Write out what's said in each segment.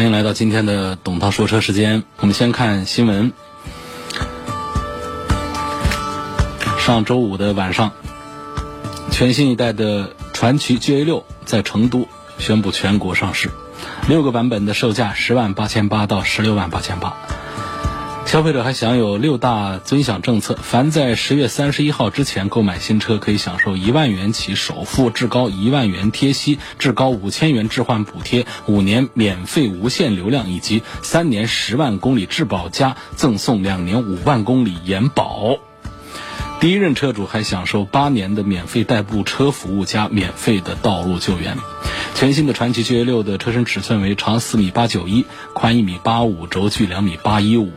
欢迎来到今天的董涛说车时间。我们先看新闻。上周五的晚上，全新一代的传祺 GA 六在成都宣布全国上市，六个版本的售价十万八千八到十六万八千八。消费者还享有六大尊享政策，凡在十月三十一号之前购买新车，可以享受一万元起首付，至高一万元贴息，至高五千元置换补贴，五年免费无限流量，以及三年十万公里质保加赠送两年五万公里延保。第一任车主还享受八年的免费代步车服务加免费的道路救援。全新的传祺 GA 六的车身尺寸为长四米八九一，宽一米八五，轴距两米八一五。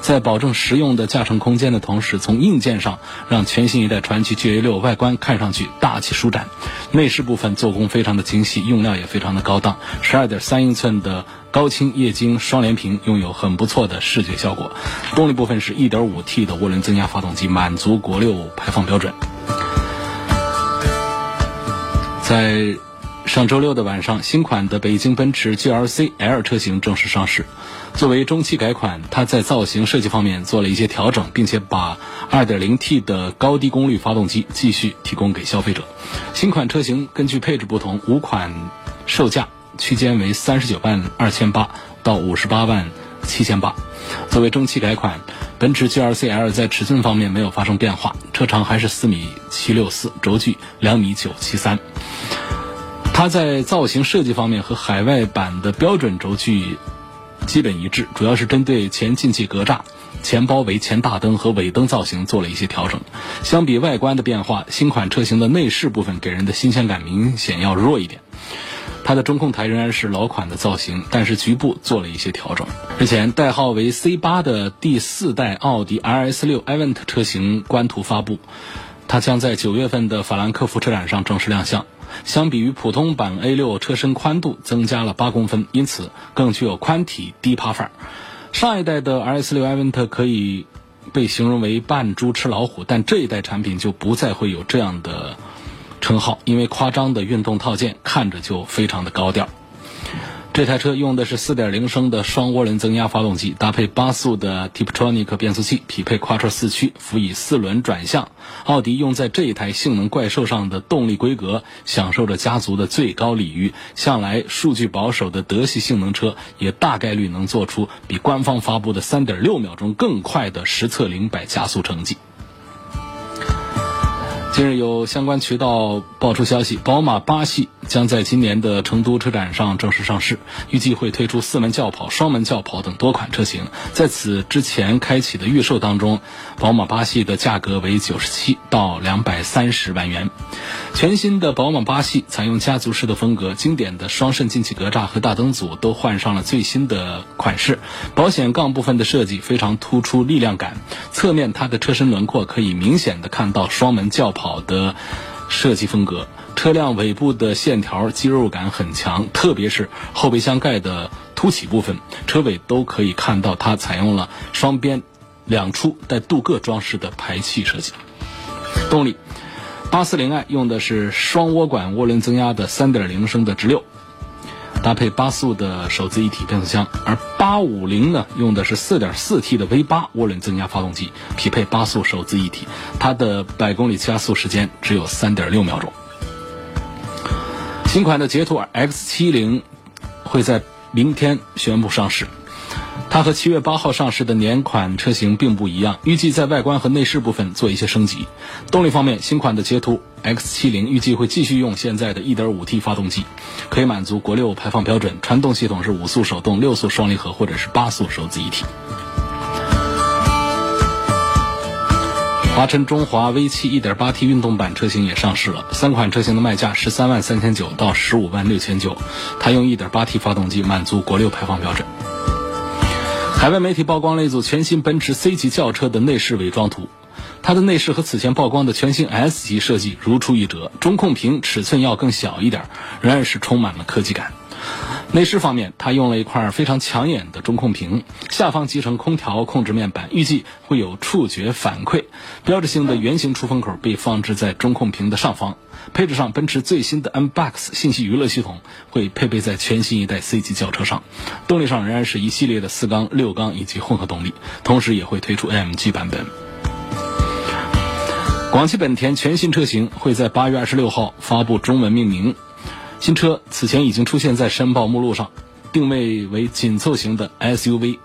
在保证实用的驾乘空间的同时，从硬件上让全新一代传祺 GA 六外观看上去大气舒展。内饰部分做工非常的精细，用料也非常的高档。十二点三英寸的高清液晶双联屏拥有很不错的视觉效果。动力部分是一点五 T 的涡轮增压发动机，满足国六排放标准。在上周六的晚上，新款的北京奔驰 GLC L 车型正式上市。作为中期改款，它在造型设计方面做了一些调整，并且把 2.0T 的高低功率发动机继续提供给消费者。新款车型根据配置不同，五款售价区间为三十九万二千八到五十八万七千八。作为中期改款，奔驰 GLC L 在尺寸方面没有发生变化，车长还是四米七六四，轴距两米九七三。它在造型设计方面和海外版的标准轴距基本一致，主要是针对前进气格栅、前包围、前大灯和尾灯造型做了一些调整。相比外观的变化，新款车型的内饰部分给人的新鲜感明显要弱一点。它的中控台仍然是老款的造型，但是局部做了一些调整。日前，代号为 C 八的第四代奥迪 RS 六 Event 车型官图发布，它将在九月份的法兰克福车展上正式亮相。相比于普通版 A6，车身宽度增加了八公分，因此更具有宽体低趴范儿。上一代的 RS6 Avent 可以被形容为扮猪吃老虎，但这一代产品就不再会有这样的称号，因为夸张的运动套件看着就非常的高调。这台车用的是4.0升的双涡轮增压发动机，搭配八速的 Tiptronic 变速器，匹配 Quattro 四驱，辅以四轮转向。奥迪用在这一台性能怪兽上的动力规格，享受着家族的最高礼遇。向来数据保守的德系性能车，也大概率能做出比官方发布的3.6秒钟更快的实测零百加速成绩。近日有相关渠道爆出消息，宝马八系将在今年的成都车展上正式上市，预计会推出四门轿跑、双门轿跑等多款车型。在此之前开启的预售当中，宝马八系的价格为九十七到两百三十万元。全新的宝马八系采用家族式的风格，经典的双肾进气格栅和大灯组都换上了最新的款式，保险杠部分的设计非常突出力量感。侧面它的车身轮廓可以明显的看到双门轿跑。的设计风格，车辆尾部的线条肌肉感很强，特别是后备箱盖的凸起部分，车尾都可以看到它采用了双边两出带镀铬装饰的排气设计。动力，八四零 i 用的是双涡管涡轮增压的三点零升的直六。搭配八速的手自一体变速箱，而八五零呢用的是四点四 T 的 V 八涡轮增压发动机，匹配八速手自一体，它的百公里加速时间只有三点六秒钟。新款的捷途 X 七零会在明天宣布上市。它和七月八号上市的年款车型并不一样，预计在外观和内饰部分做一些升级。动力方面，新款的捷途 X70 预计会继续用现在的 1.5T 发动机，可以满足国六排放标准。传动系统是五速手动、六速双离合或者是八速手自一体。华晨中华 V7 1.8T 运动版车型也上市了，三款车型的卖价十三万三千九到十五万六千九，它用 1.8T 发动机满足国六排放标准。海外媒体曝光了一组全新奔驰 C 级轿车的内饰伪装图，它的内饰和此前曝光的全新 S 级设计如出一辙，中控屏尺寸要更小一点，仍然是充满了科技感。内饰方面，它用了一块非常抢眼的中控屏，下方集成空调控制面板，预计会有触觉反馈。标志性的圆形出风口被放置在中控屏的上方。配置上，奔驰最新的 MBUX 信息娱乐系统会配备在全新一代 C 级轿车上。动力上仍然是一系列的四缸、六缸以及混合动力，同时也会推出 AMG 版本。广汽本田全新车型会在八月二十六号发布中文命名。新车此前已经出现在申报目录上，定位为紧凑型的 SUV。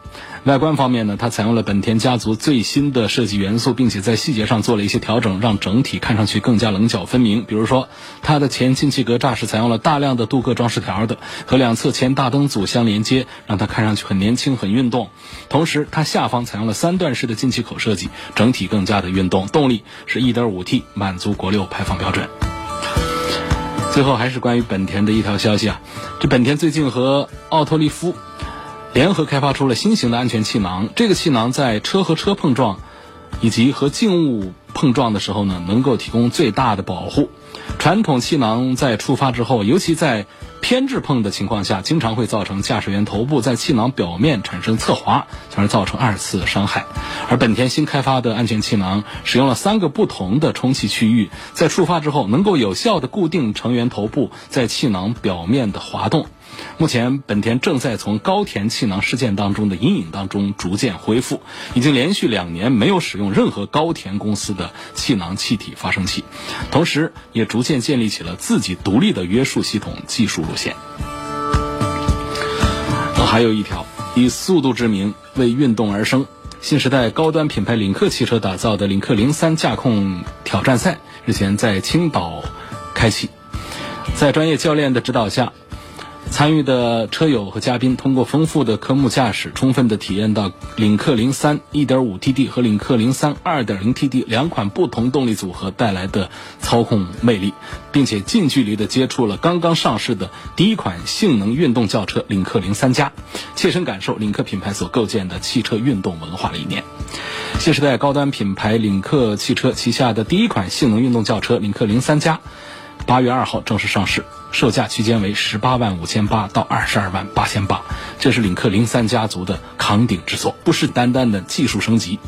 外观方面呢，它采用了本田家族最新的设计元素，并且在细节上做了一些调整，让整体看上去更加棱角分明。比如说，它的前进气格栅是采用了大量的镀铬装饰条的，和两侧前大灯组相连接，让它看上去很年轻、很运动。同时，它下方采用了三段式的进气口设计，整体更加的运动。动力是一点五 T，满足国六排放标准。最后还是关于本田的一条消息啊，这本田最近和奥托利夫联合开发出了新型的安全气囊，这个气囊在车和车碰撞以及和静物碰撞的时候呢，能够提供最大的保护。传统气囊在触发之后，尤其在偏置碰的情况下，经常会造成驾驶员头部在气囊表面产生侧滑，从而造成二次伤害。而本田新开发的安全气囊使用了三个不同的充气区域，在触发之后能够有效的固定成员头部在气囊表面的滑动。目前，本田正在从高田气囊事件当中的阴影当中逐渐恢复，已经连续两年没有使用任何高田公司的气囊气体发生器，同时也逐渐建立起了自己独立的约束系统技术路线。还有一条，以速度之名为运动而生，新时代高端品牌领克汽车打造的领克零三驾控挑战赛日前在青岛开启，在专业教练的指导下。参与的车友和嘉宾通过丰富的科目驾驶，充分的体验到领克零三 1.5TD 和领克零三 2.0TD 两款不同动力组合带来的操控魅力，并且近距离的接触了刚刚上市的第一款性能运动轿车领克零三加，切身感受领克品牌所构建的汽车运动文化理念。新时代高端品牌领克汽车旗下的第一款性能运动轿车领克零三加。八月二号正式上市，售价区间为十八万五千八到二十二万八千八。这是领克零三家族的扛鼎之作，不是单单的技术升级，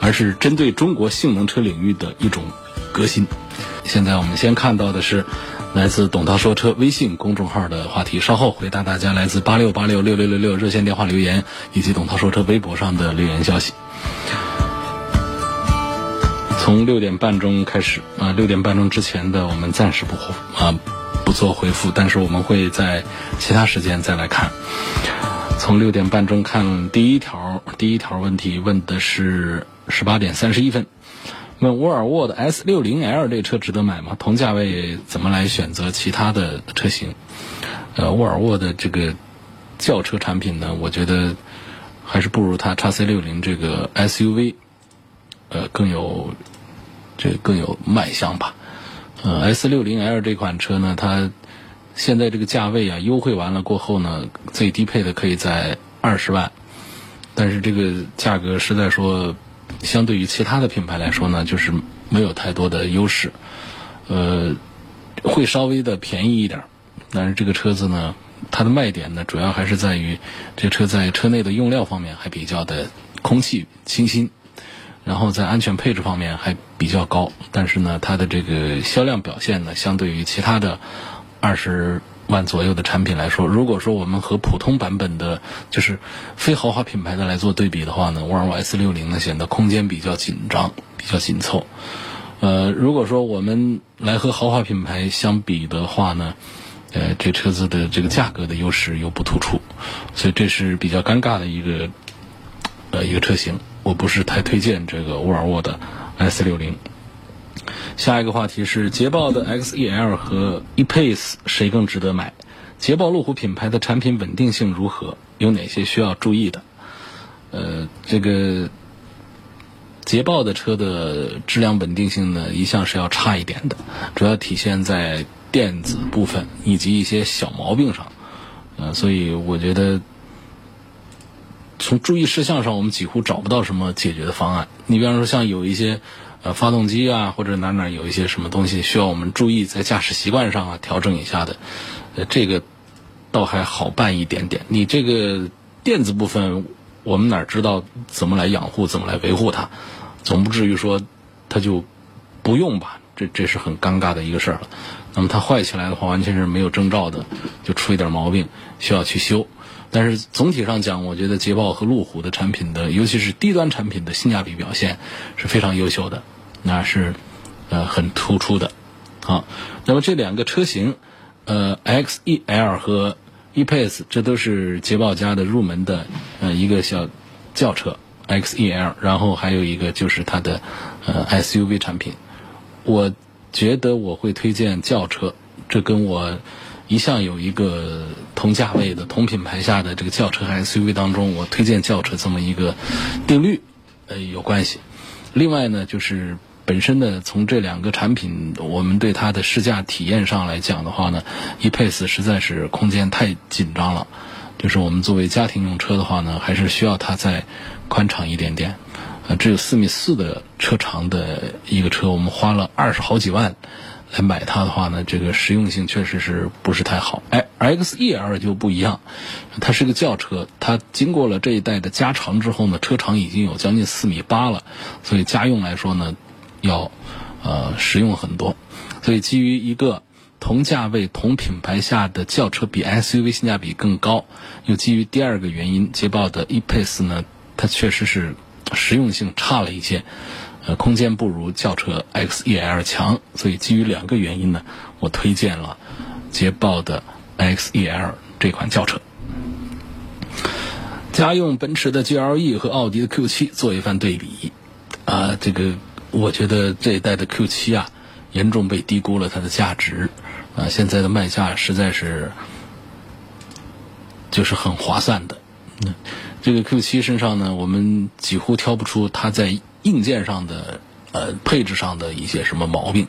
而是针对中国性能车领域的一种革新。现在我们先看到的是来自董涛说车微信公众号的话题，稍后回答大家来自八六八六六六六六热线电话留言以及董涛说车微博上的留言消息。从六点半钟开始啊，六点半钟之前的我们暂时不回啊不做回复，但是我们会在其他时间再来看。从六点半钟看第一条，第一条问题问的是十八点三十一分，问沃尔沃的 S 六零 L 这车值得买吗？同价位怎么来选择其他的车型？呃，沃尔沃的这个轿车产品呢，我觉得还是不如它叉 C 六零这个 SUV，呃更有。这更有卖相吧，呃，S 六零 L 这款车呢，它现在这个价位啊，优惠完了过后呢，最低配的可以在二十万，但是这个价格实在说，相对于其他的品牌来说呢，就是没有太多的优势，呃，会稍微的便宜一点，但是这个车子呢，它的卖点呢，主要还是在于这车在车内的用料方面还比较的空气清新。然后在安全配置方面还比较高，但是呢，它的这个销量表现呢，相对于其他的二十万左右的产品来说，如果说我们和普通版本的，就是非豪华品牌的来做对比的话呢，沃尔沃 S 六零呢显得空间比较紧张，比较紧凑。呃，如果说我们来和豪华品牌相比的话呢，呃，这车子的这个价格的优势又不突出，所以这是比较尴尬的一个呃一个车型。我不是太推荐这个沃尔沃的 S 六零。下一个话题是捷豹的 XEL 和 ePace 谁更值得买？捷豹路虎品牌的产品稳定性如何？有哪些需要注意的？呃，这个捷豹的车的质量稳定性呢，一向是要差一点的，主要体现在电子部分以及一些小毛病上。呃，所以我觉得从注意事项上，我们几乎找不到什么解决的方案。你比方说，像有一些呃发动机啊，或者哪哪有一些什么东西需要我们注意在驾驶习惯上啊调整一下的，呃，这个倒还好办一点点。你这个电子部分。我们哪知道怎么来养护、怎么来维护它？总不至于说它就不用吧？这这是很尴尬的一个事儿了。那么它坏起来的话，完全是没有征兆的，就出一点毛病需要去修。但是总体上讲，我觉得捷豹和路虎的产品的，尤其是低端产品的性价比表现是非常优秀的，那是呃很突出的。好，那么这两个车型，呃，X-E-L 和 E-Pace 这都是捷豹家的入门的呃一个小轿车 X-E-L，然后还有一个就是它的呃 SUV 产品。我觉得我会推荐轿车，这跟我一向有一个同价位的同品牌下的这个轿车和 SUV 当中，我推荐轿车这么一个定律呃有关系。另外呢，就是。本身呢，从这两个产品，我们对它的试驾体验上来讲的话呢，E-Pace 实在是空间太紧张了。就是我们作为家庭用车的话呢，还是需要它再宽敞一点点。呃，只有四米四的车长的一个车，我们花了二十好几万来买它的话呢，这个实用性确实是不是太好。哎，X-E-L 就不一样，它是个轿车，它经过了这一代的加长之后呢，车长已经有将近四米八了，所以家用来说呢。要，呃，实用很多，所以基于一个同价位、同品牌下的轿车比 SUV 性价比更高，又基于第二个原因，捷豹的 E-Pace 呢，它确实是实用性差了一些，呃，空间不如轿车 X-E-L 强，所以基于两个原因呢，我推荐了捷豹的 X-E-L 这款轿车。家用奔驰的 GLE 和奥迪的 Q7 做一番对比，啊，这个。我觉得这一代的 Q7 啊，严重被低估了它的价值，啊，现在的卖价实在是就是很划算的。嗯这个 Q7 身上呢，我们几乎挑不出它在硬件上的呃配置上的一些什么毛病。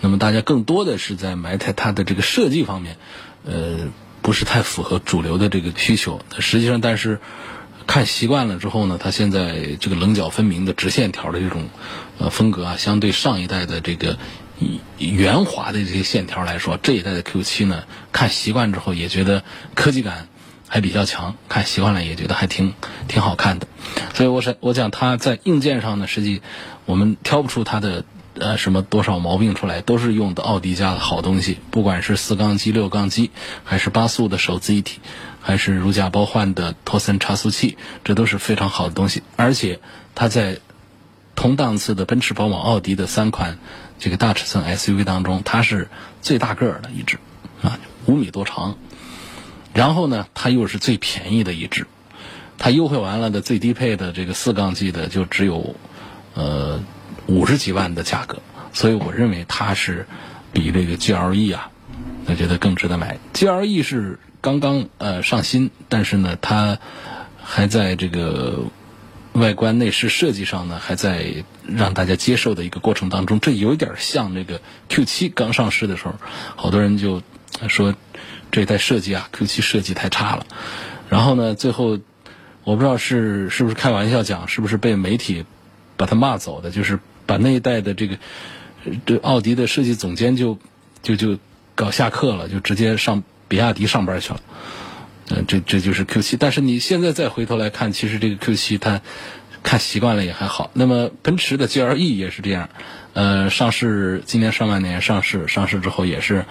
那么大家更多的是在埋汰它的这个设计方面，呃，不是太符合主流的这个需求。实际上，但是。看习惯了之后呢，它现在这个棱角分明的直线条的这种呃风格啊，相对上一代的这个圆滑的这些线条来说，这一代的 Q7 呢，看习惯之后也觉得科技感还比较强，看习惯了也觉得还挺挺好看的。所以我想我讲它在硬件上呢，实际我们挑不出它的呃什么多少毛病出来，都是用的奥迪家的好东西，不管是四缸机、六缸机，还是八速的手自一体。还是如假包换的托森差速器，这都是非常好的东西。而且它在同档次的奔驰、宝马、奥迪的三款这个大尺寸 SUV 当中，它是最大个儿的一只啊，五米多长。然后呢，它又是最便宜的一只。它优惠完了的最低配的这个四缸机的就只有呃五十几万的价格。所以我认为它是比这个 GLE 啊，我觉得更值得买。GLE 是。刚刚呃上新，但是呢，它还在这个外观内饰设计上呢，还在让大家接受的一个过程当中。这有点像那个 Q7 刚上市的时候，好多人就说这一代设计啊，Q7 设计太差了。然后呢，最后我不知道是是不是开玩笑讲，是不是被媒体把他骂走的，就是把那一代的这个这奥迪的设计总监就就就搞下课了，就直接上。比亚迪上班去了，嗯，这这就是 Q 七。但是你现在再回头来看，其实这个 Q 七它看习惯了也还好。那么奔驰的 GLE 也是这样，呃，上市今年上半年上市，上市之后也是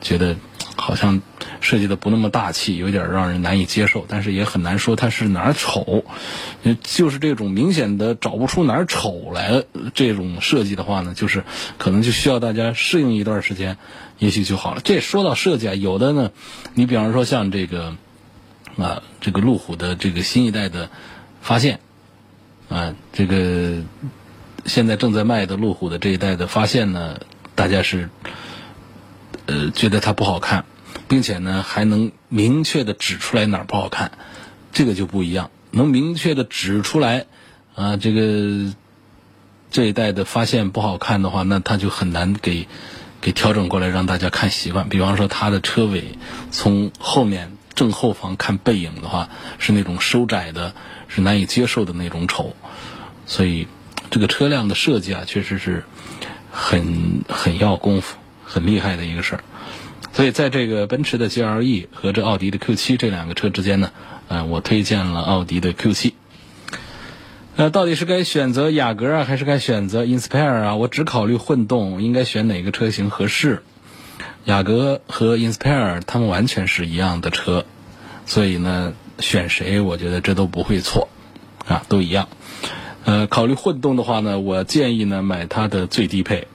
觉得好像设计的不那么大气，有点让人难以接受。但是也很难说它是哪儿丑，就是这种明显的找不出哪儿丑来这种设计的话呢，就是可能就需要大家适应一段时间。也许就好了。这说到设计啊，有的呢，你比方说像这个啊，这个路虎的这个新一代的发现啊，这个现在正在卖的路虎的这一代的发现呢，大家是呃觉得它不好看，并且呢还能明确的指出来哪儿不好看，这个就不一样，能明确的指出来啊，这个这一代的发现不好看的话，那它就很难给给调整过来让大家看习惯。比方说它的车尾从后面正后方看背影的话，是那种收窄的，是难以接受的那种丑。所以这个车辆的设计啊，确实是很很要功夫、很厉害的一个事儿。所以在这个奔驰的 GLE 和这奥迪的 Q7 这两个车之间呢，呃，我推荐了奥迪的 Q7。那到底是该选择雅阁啊，还是该选择 Inspire 啊？我只考虑混动，应该选哪个车型合适？雅阁和 Inspire 它们完全是一样的车，所以呢，选谁我觉得这都不会错，啊，都一样。呃，考虑混动的话呢，我建议呢买它的最低配，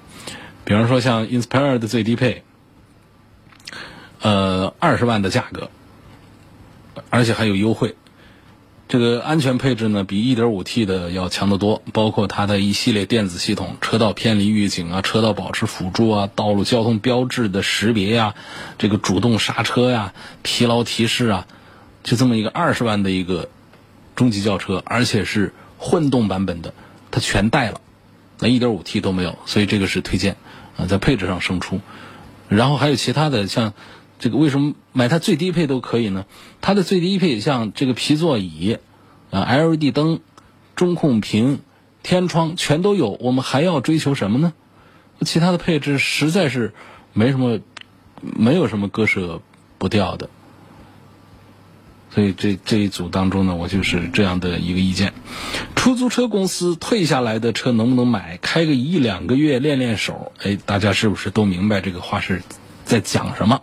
比方说像 Inspire 的最低配。呃，二十万的价格，而且还有优惠。这个安全配置呢，比 1.5T 的要强得多，包括它的一系列电子系统，车道偏离预警啊，车道保持辅助啊，道路交通标志的识别呀，这个主动刹车呀，疲劳提示啊，就这么一个二十万的一个中级轿车，而且是混动版本的，它全带了，那 1.5T 都没有，所以这个是推荐啊，在配置上胜出。然后还有其他的像。这个为什么买它最低配都可以呢？它的最低配像这个皮座椅，啊，LED 灯、中控屏、天窗全都有，我们还要追求什么呢？其他的配置实在是没什么，没有什么割舍不掉的。所以这这一组当中呢，我就是这样的一个意见：出租车公司退下来的车能不能买？开个一两个月练练手，哎，大家是不是都明白这个话是在讲什么？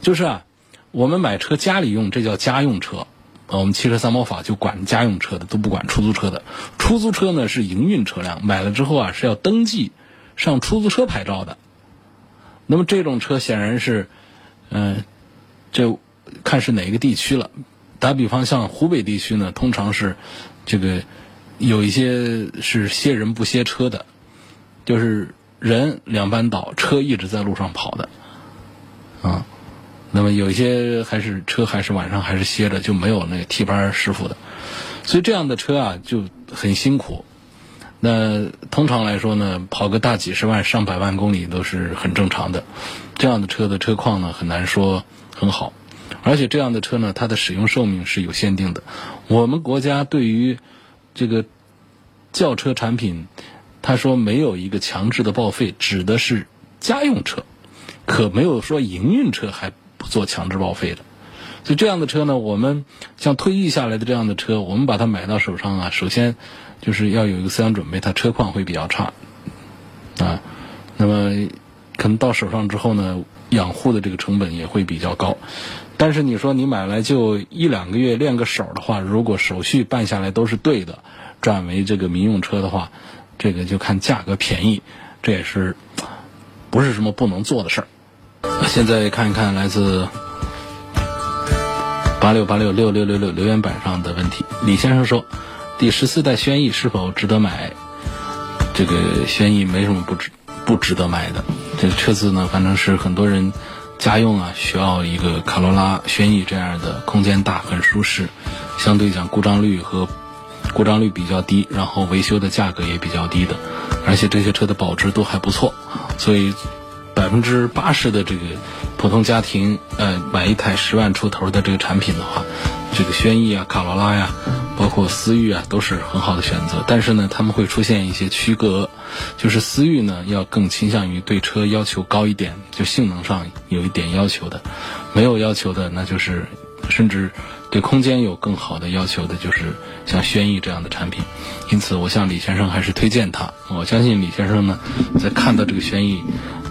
就是啊，我们买车家里用，这叫家用车。我们汽车三包法就管家用车的，都不管出租车的。出租车呢是营运车辆，买了之后啊是要登记上出租车牌照的。那么这种车显然是，嗯，这看是哪个地区了。打比方，像湖北地区呢，通常是这个有一些是歇人不歇车的，就是人两班倒，车一直在路上跑的，啊。那么有一些还是车还是晚上还是歇着，就没有那个替班师傅的，所以这样的车啊就很辛苦。那通常来说呢，跑个大几十万、上百万公里都是很正常的。这样的车的车况呢很难说很好，而且这样的车呢它的使用寿命是有限定的。我们国家对于这个轿车产品，他说没有一个强制的报废，指的是家用车，可没有说营运车还。不做强制报废的，所以这样的车呢，我们像退役下来的这样的车，我们把它买到手上啊，首先就是要有一个思想准备，它车况会比较差啊。那么可能到手上之后呢，养护的这个成本也会比较高。但是你说你买来就一两个月练个手的话，如果手续办下来都是对的，转为这个民用车的话，这个就看价格便宜，这也是不是什么不能做的事儿。现在看一看来自八六八六六六六六留言板上的问题。李先生说：“第十四代轩逸是否值得买？”这个轩逸没什么不值不值得买的。这车子呢，反正是很多人家用啊，需要一个卡罗拉、轩逸这样的，空间大、很舒适，相对讲故障率和故障率比较低，然后维修的价格也比较低的，而且这些车的保值都还不错，所以。百分之八十的这个普通家庭，呃，买一台十万出头的这个产品的话，这个轩逸啊、卡罗拉呀，包括思域啊，都是很好的选择。但是呢，他们会出现一些区隔，就是思域呢要更倾向于对车要求高一点，就性能上有一点要求的；没有要求的，那就是甚至对空间有更好的要求的，就是像轩逸这样的产品。因此，我向李先生还是推荐它。我相信李先生呢，在看到这个轩逸。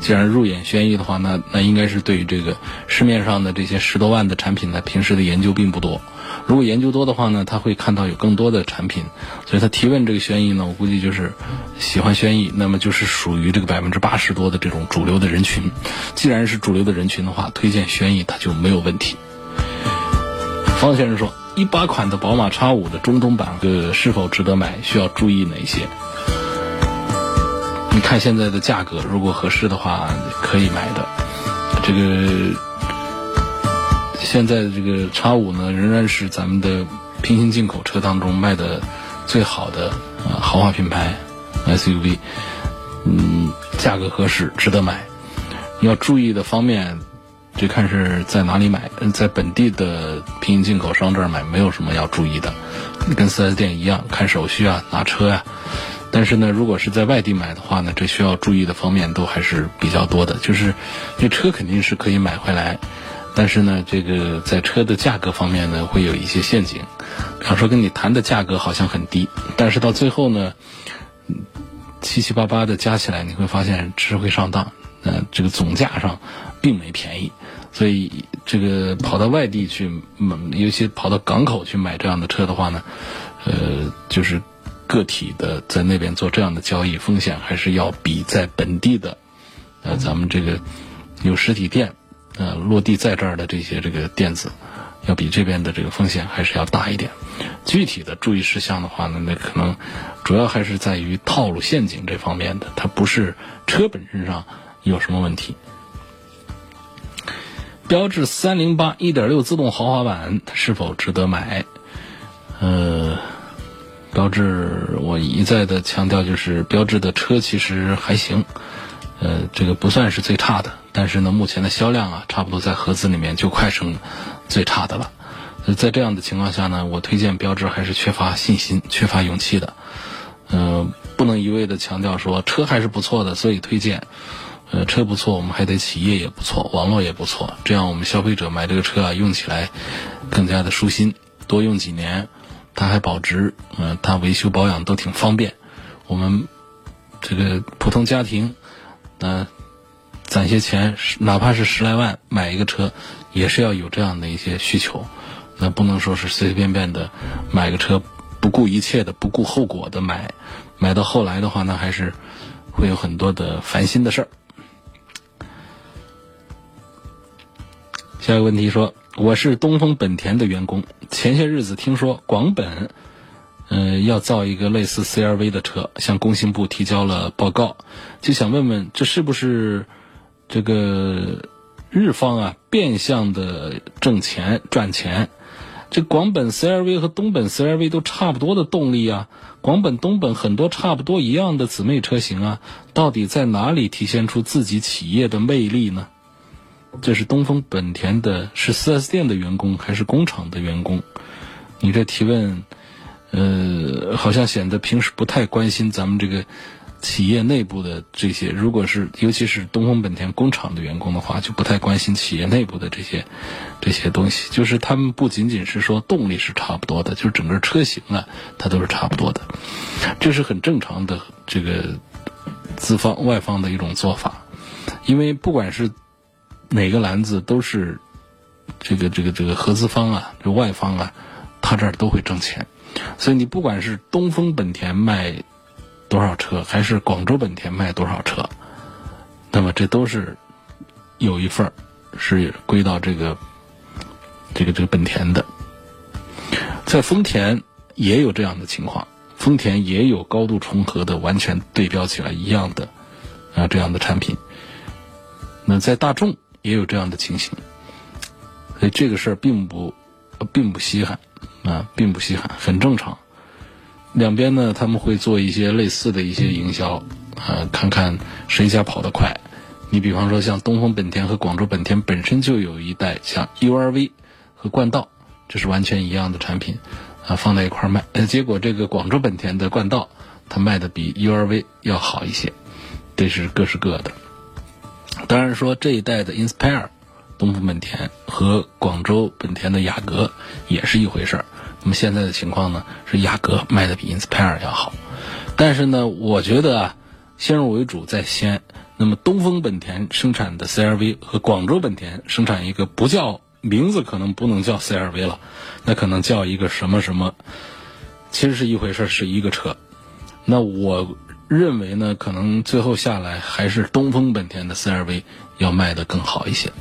既然入眼轩逸的话，那那应该是对于这个市面上的这些十多万的产品呢，平时的研究并不多。如果研究多的话呢，他会看到有更多的产品，所以他提问这个轩逸呢，我估计就是喜欢轩逸，那么就是属于这个百分之八十多的这种主流的人群。既然是主流的人群的话，推荐轩逸它就没有问题。方先生说，一八款的宝马 X 五的中东版呃是否值得买？需要注意哪些？你看现在的价格，如果合适的话，可以买的。这个现在的这个叉五呢，仍然是咱们的平行进口车当中卖的最好的啊豪华品牌 SUV，嗯，价格合适，值得买。要注意的方面，就看是在哪里买。在本地的平行进口商这儿买，没有什么要注意的，跟 4S 店一样，看手续啊，拿车呀。但是呢，如果是在外地买的话呢，这需要注意的方面都还是比较多的。就是这车肯定是可以买回来，但是呢，这个在车的价格方面呢，会有一些陷阱。比方说，跟你谈的价格好像很低，但是到最后呢，七七八八的加起来，你会发现吃会上当。呃，这个总价上并没便宜，所以这个跑到外地去，尤其跑到港口去买这样的车的话呢，呃，就是。个体的在那边做这样的交易，风险还是要比在本地的，呃，咱们这个有实体店，呃，落地在这儿的这些这个店子，要比这边的这个风险还是要大一点。具体的注意事项的话呢，那可能主要还是在于套路陷阱这方面的，它不是车本身上有什么问题。标致三零八一点六自动豪华版是否值得买？呃。标致，我一再的强调，就是标致的车其实还行，呃，这个不算是最差的，但是呢，目前的销量啊，差不多在合资里面就快成最差的了。在这样的情况下呢，我推荐标致还是缺乏信心、缺乏勇气的。嗯，不能一味的强调说车还是不错的，所以推荐。呃，车不错，我们还得企业也不错，网络也不错，这样我们消费者买这个车啊，用起来更加的舒心，多用几年。它还保值，嗯，它维修保养都挺方便。我们这个普通家庭，那攒些钱，哪怕是十来万买一个车，也是要有这样的一些需求。那不能说是随随便便的买个车，不顾一切的、不顾后果的买，买到后来的话，那还是会有很多的烦心的事儿。下一个问题说。我是东风本田的员工，前些日子听说广本，嗯，要造一个类似 CRV 的车，向工信部提交了报告，就想问问，这是不是这个日方啊变相的挣钱赚钱？这广本 CRV 和东本 CRV 都差不多的动力啊，广本东本很多差不多一样的姊妹车型啊，到底在哪里体现出自己企业的魅力呢？这是东风本田的，是 4S 店的员工还是工厂的员工？你这提问，呃，好像显得平时不太关心咱们这个企业内部的这些。如果是尤其是东风本田工厂的员工的话，就不太关心企业内部的这些这些东西。就是他们不仅仅是说动力是差不多的，就是整个车型啊，它都是差不多的。这是很正常的这个资方外方的一种做法，因为不管是哪个篮子都是这个这个这个合资方啊，这外方啊，他这儿都会挣钱。所以你不管是东风本田卖多少车，还是广州本田卖多少车，那么这都是有一份儿是归到这个这个这个本田的。在丰田也有这样的情况，丰田也有高度重合的、完全对标起来一样的啊这样的产品。那在大众。也有这样的情形，所以这个事儿并不，并不稀罕，啊，并不稀罕，很正常。两边呢，他们会做一些类似的一些营销，啊，看看谁家跑得快。你比方说，像东风本田和广州本田本身就有一代像 URV 和冠道，这是完全一样的产品，啊，放在一块儿卖。结果这个广州本田的冠道，它卖的比 URV 要好一些，这是各是各的。当然说这一代的 Inspire，东风本田和广州本田的雅阁也是一回事儿。那么现在的情况呢，是雅阁卖的比 Inspire 要好。但是呢，我觉得啊，先入为主在先。那么东风本田生产的 CRV 和广州本田生产一个不叫名字，可能不能叫 CRV 了，那可能叫一个什么什么，其实是一回事儿，是一个车。那我。认为呢，可能最后下来还是东风本田的 CRV 要卖的更好一些，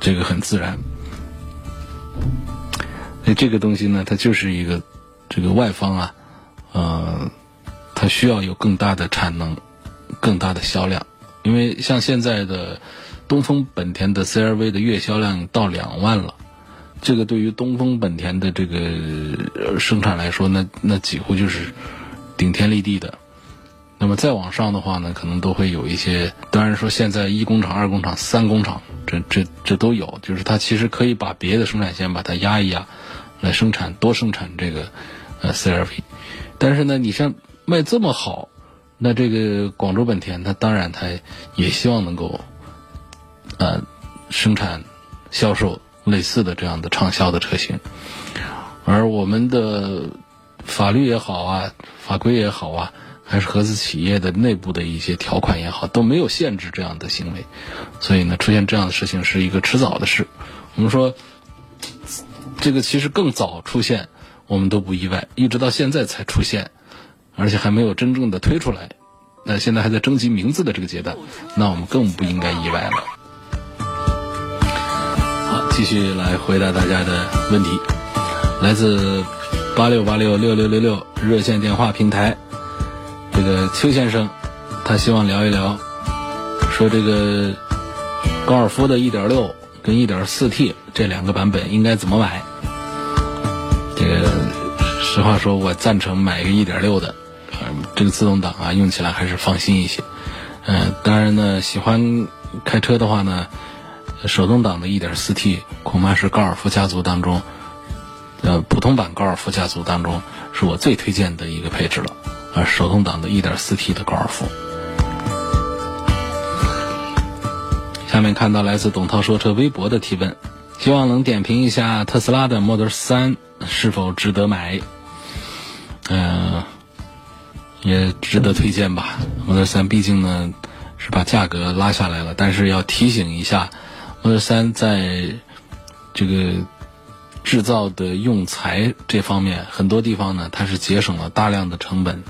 这个很自然。那这个东西呢，它就是一个这个外方啊，呃，它需要有更大的产能、更大的销量，因为像现在的东风本田的 CRV 的月销量到两万了，这个对于东风本田的这个生产来说，那那几乎就是顶天立地的。那么再往上的话呢，可能都会有一些。当然说现在一工厂、二工厂、三工厂，这这这都有，就是它其实可以把别的生产线把它压一压，来生产多生产这个呃 CRV。但是呢，你像卖这么好，那这个广州本田它当然它也希望能够呃生产销售类似的这样的畅销的车型，而我们的法律也好啊，法规也好啊。还是合资企业的内部的一些条款也好，都没有限制这样的行为，所以呢，出现这样的事情是一个迟早的事。我们说，这个其实更早出现，我们都不意外，一直到现在才出现，而且还没有真正的推出来，那现在还在征集名字的这个阶段，那我们更不应该意外了。好，继续来回答大家的问题，来自八六八六六六六六热线电话平台。这个邱先生，他希望聊一聊，说这个高尔夫的1.6跟 1.4T 这两个版本应该怎么买？这个实话说，我赞成买一个1.6的，嗯，这个自动挡啊，用起来还是放心一些。嗯，当然呢，喜欢开车的话呢，手动挡的 1.4T 恐怕是高尔夫家族当中，呃，普通版高尔夫家族当中是我最推荐的一个配置了。手动挡的 1.4T 的高尔夫。下面看到来自董涛说车微博的提问，希望能点评一下特斯拉的 Model 3是否值得买？嗯，也值得推荐吧。Model 3毕竟呢是把价格拉下来了，但是要提醒一下，Model 3在这个。制造的用材这方面，很多地方呢，它是节省了大量的成本，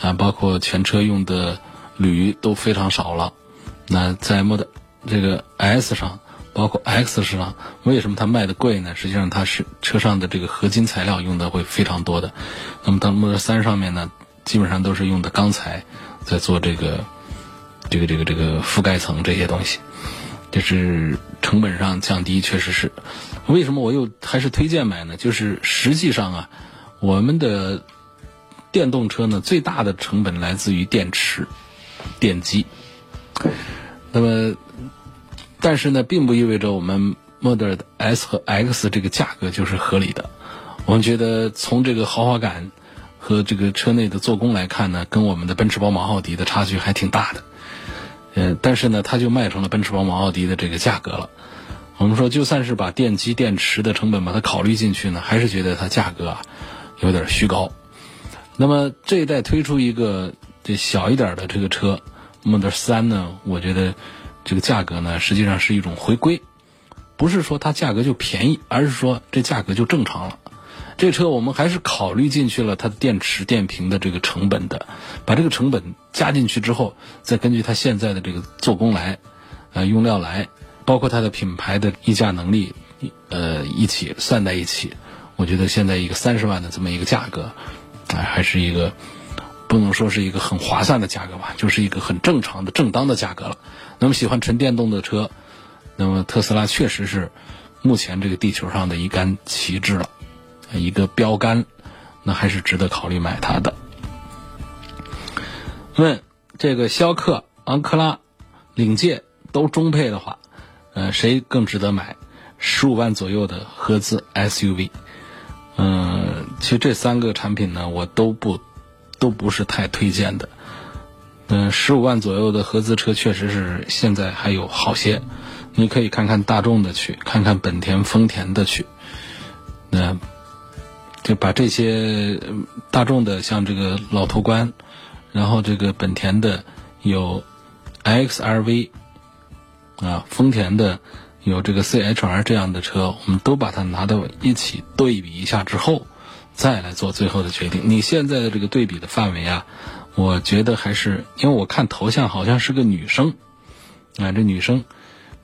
啊，包括全车用的铝都非常少了。那在 Model 这个 S 上，包括 X 上，为什么它卖的贵呢？实际上它是车上的这个合金材料用的会非常多的。那么到 Model 3上面呢，基本上都是用的钢材在做这个这个这个这个覆盖层这些东西。就是成本上降低，确实是。为什么我又还是推荐买呢？就是实际上啊，我们的电动车呢，最大的成本来自于电池、电机。那么，但是呢，并不意味着我们 Model S 和 X 这个价格就是合理的。我们觉得从这个豪华感和这个车内的做工来看呢，跟我们的奔驰、宝马、奥迪的差距还挺大的。嗯，但是呢，它就卖成了奔驰、宝马、奥迪的这个价格了。我们说，就算是把电机、电池的成本把它考虑进去呢，还是觉得它价格啊有点虚高。那么这一代推出一个这小一点的这个车，Model 3呢，我觉得这个价格呢，实际上是一种回归，不是说它价格就便宜，而是说这价格就正常了。这车我们还是考虑进去了它的电池电瓶的这个成本的，把这个成本加进去之后，再根据它现在的这个做工来，呃，用料来，包括它的品牌的溢价能力，呃，一起算在一起，我觉得现在一个三十万的这么一个价格，啊，还是一个不能说是一个很划算的价格吧，就是一个很正常的正当的价格了。那么喜欢纯电动的车，那么特斯拉确实是目前这个地球上的一杆旗帜了。一个标杆，那还是值得考虑买它的。问这个逍客、昂克拉、领界都中配的话，呃，谁更值得买？十五万左右的合资 SUV，嗯，其实这三个产品呢，我都不都不是太推荐的。嗯，十五万左右的合资车确实是现在还有好些，你可以看看大众的去，看看本田、丰田的去，那。就把这些大众的，像这个老途观，然后这个本田的有 XRV，啊，丰田的有这个 CHR 这样的车，我们都把它拿到一起对比一下之后，再来做最后的决定。你现在的这个对比的范围啊，我觉得还是因为我看头像好像是个女生，啊，这女生，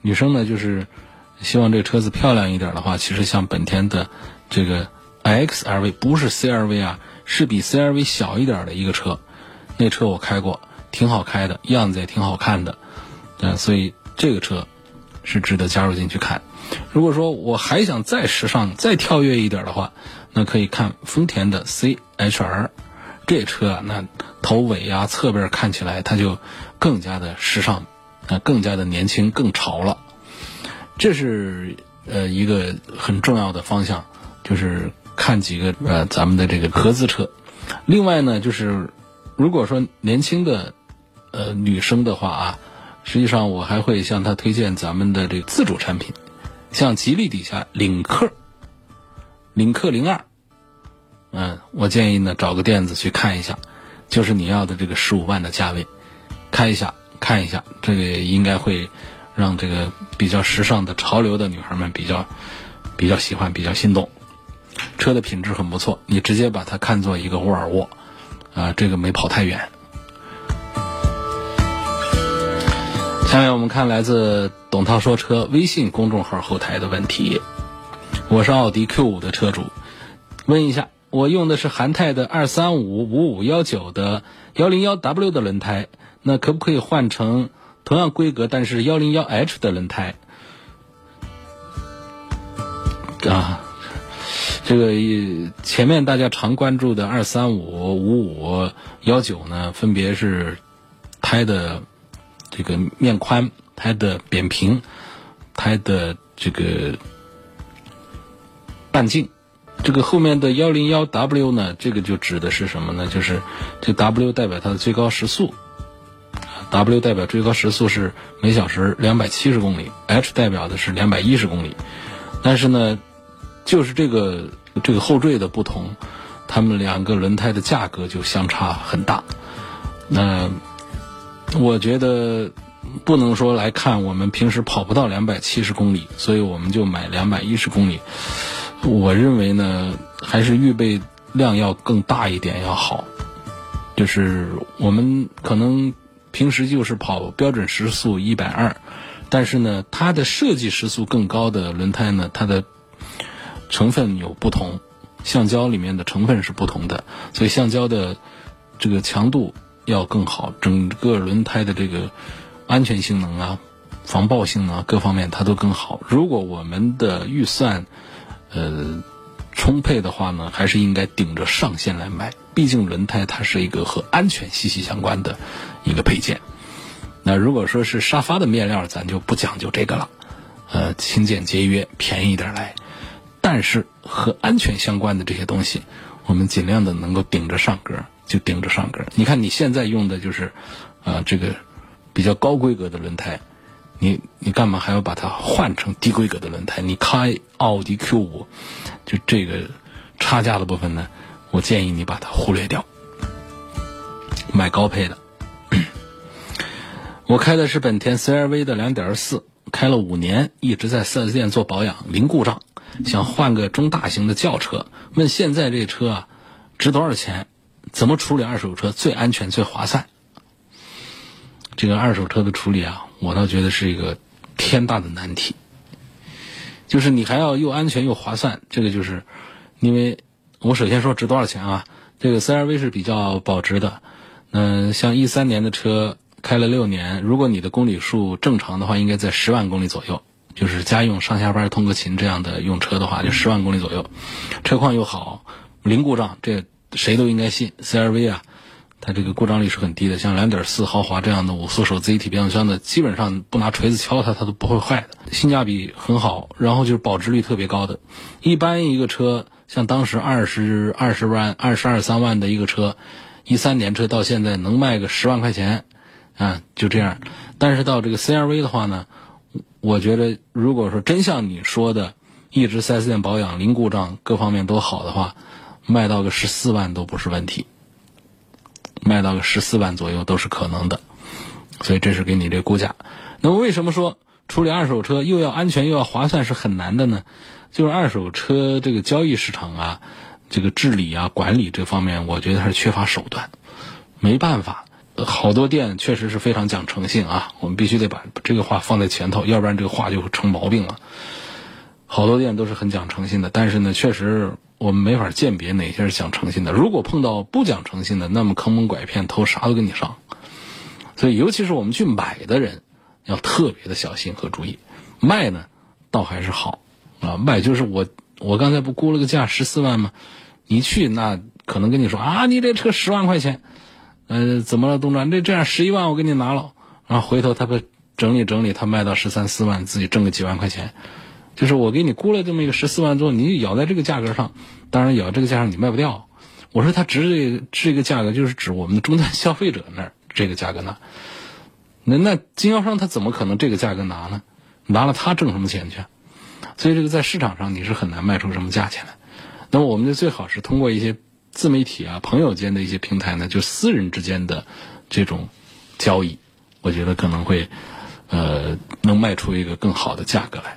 女生呢就是希望这个车子漂亮一点的话，其实像本田的这个。XRV 不是 CRV 啊，是比 CRV 小一点的一个车，那车我开过，挺好开的，样子也挺好看的，嗯，所以这个车是值得加入进去看。如果说我还想再时尚、再跳跃一点的话，那可以看丰田的 CHR，这车啊，那头尾啊、侧边看起来它就更加的时尚，啊，更加的年轻、更潮了。这是呃一个很重要的方向，就是看几个呃咱们的这个合资车。另外呢，就是如果说年轻的呃女生的话啊，实际上我还会向他推荐咱们的这个自主产品，像吉利底下领克、领克零二。嗯，我建议呢找个店子去看一下，就是你要的这个十五万的价位，开一下看一下，这个应该会让这个比较时尚的潮流的女孩们比较比较喜欢，比较心动。车的品质很不错，你直接把它看作一个沃尔沃，啊，这个没跑太远。下面我们看来自董涛说车微信公众号后台的问题，我是奥迪 Q 五的车主，问一下。我用的是韩泰的二三五五五幺九的幺零幺 W 的轮胎，那可不可以换成同样规格但是幺零幺 H 的轮胎？啊，这个前面大家常关注的二三五五五幺九呢，分别是胎的这个面宽、胎的扁平、胎的这个半径。这个后面的幺零幺 W 呢，这个就指的是什么呢？就是这 W 代表它的最高时速，W 代表最高时速是每小时两百七十公里，H 代表的是两百一十公里。但是呢，就是这个这个后缀的不同，它们两个轮胎的价格就相差很大。那我觉得不能说来看我们平时跑不到两百七十公里，所以我们就买两百一十公里。我认为呢，还是预备量要更大一点要好。就是我们可能平时就是跑标准时速一百二，但是呢，它的设计时速更高的轮胎呢，它的成分有不同，橡胶里面的成分是不同的，所以橡胶的这个强度要更好，整个轮胎的这个安全性能啊、防爆性能啊各方面它都更好。如果我们的预算，呃，充沛的话呢，还是应该顶着上限来买。毕竟轮胎它是一个和安全息息相关的一个配件。那如果说是沙发的面料，咱就不讲究这个了。呃，勤俭节约，便宜一点来。但是和安全相关的这些东西，我们尽量的能够顶着上格，就顶着上格。你看你现在用的就是，啊，这个比较高规格的轮胎。你你干嘛还要把它换成低规格的轮胎？你开奥迪 Q 五，就这个差价的部分呢，我建议你把它忽略掉，买高配的。我开的是本田 CRV 的2.4，开了五年，一直在 4S 店做保养，零故障，想换个中大型的轿车。问现在这车啊，值多少钱？怎么处理二手车最安全、最划算？这个二手车的处理啊，我倒觉得是一个天大的难题。就是你还要又安全又划算，这个就是，因为我首先说值多少钱啊？这个 CRV 是比较保值的，嗯，像一三年的车开了六年，如果你的公里数正常的话，应该在十万公里左右。就是家用上下班通个勤这样的用车的话，就十万公里左右，车况又好，零故障，这谁都应该信 CRV 啊。它这个故障率是很低的，像2.4豪华这样的五速手自一体变速箱的，基本上不拿锤子敲它，它都不会坏的，性价比很好，然后就是保值率特别高的。一般一个车，像当时二十二十万、二十二三万的一个车，一三年车到现在能卖个十万块钱，啊，就这样。但是到这个 CRV 的话呢，我觉得如果说真像你说的，一直 4S 店保养零故障，各方面都好的话，卖到个十四万都不是问题。卖到个十四万左右都是可能的，所以这是给你这估价。那么为什么说处理二手车又要安全又要划算是很难的呢？就是二手车这个交易市场啊，这个治理啊、管理这方面，我觉得还是缺乏手段。没办法，好多店确实是非常讲诚信啊，我们必须得把这个话放在前头，要不然这个话就成毛病了。好多店都是很讲诚信的，但是呢，确实。我们没法鉴别哪些是讲诚信的。如果碰到不讲诚信的，那么坑蒙拐骗、偷啥都跟你上。所以，尤其是我们去买的人，要特别的小心和注意。卖呢，倒还是好啊。卖就是我，我刚才不估了个价十四万吗？你去那可能跟你说啊，你这车十万块钱，呃，怎么了，东转？这这样十一万我给你拿了，然后回头他不整理整理，他卖到十三四万，自己挣个几万块钱。就是我给你估了这么一个十四万多，你咬在这个价格上，当然咬这个价上你卖不掉。我说他值这这个价格，就是指我们的终端消费者那儿这个价格拿。那那经销商他怎么可能这个价格拿呢？拿了他挣什么钱去？所以这个在市场上你是很难卖出什么价钱来。那么我们就最好是通过一些自媒体啊、朋友间的一些平台呢，就私人之间的这种交易，我觉得可能会呃能卖出一个更好的价格来。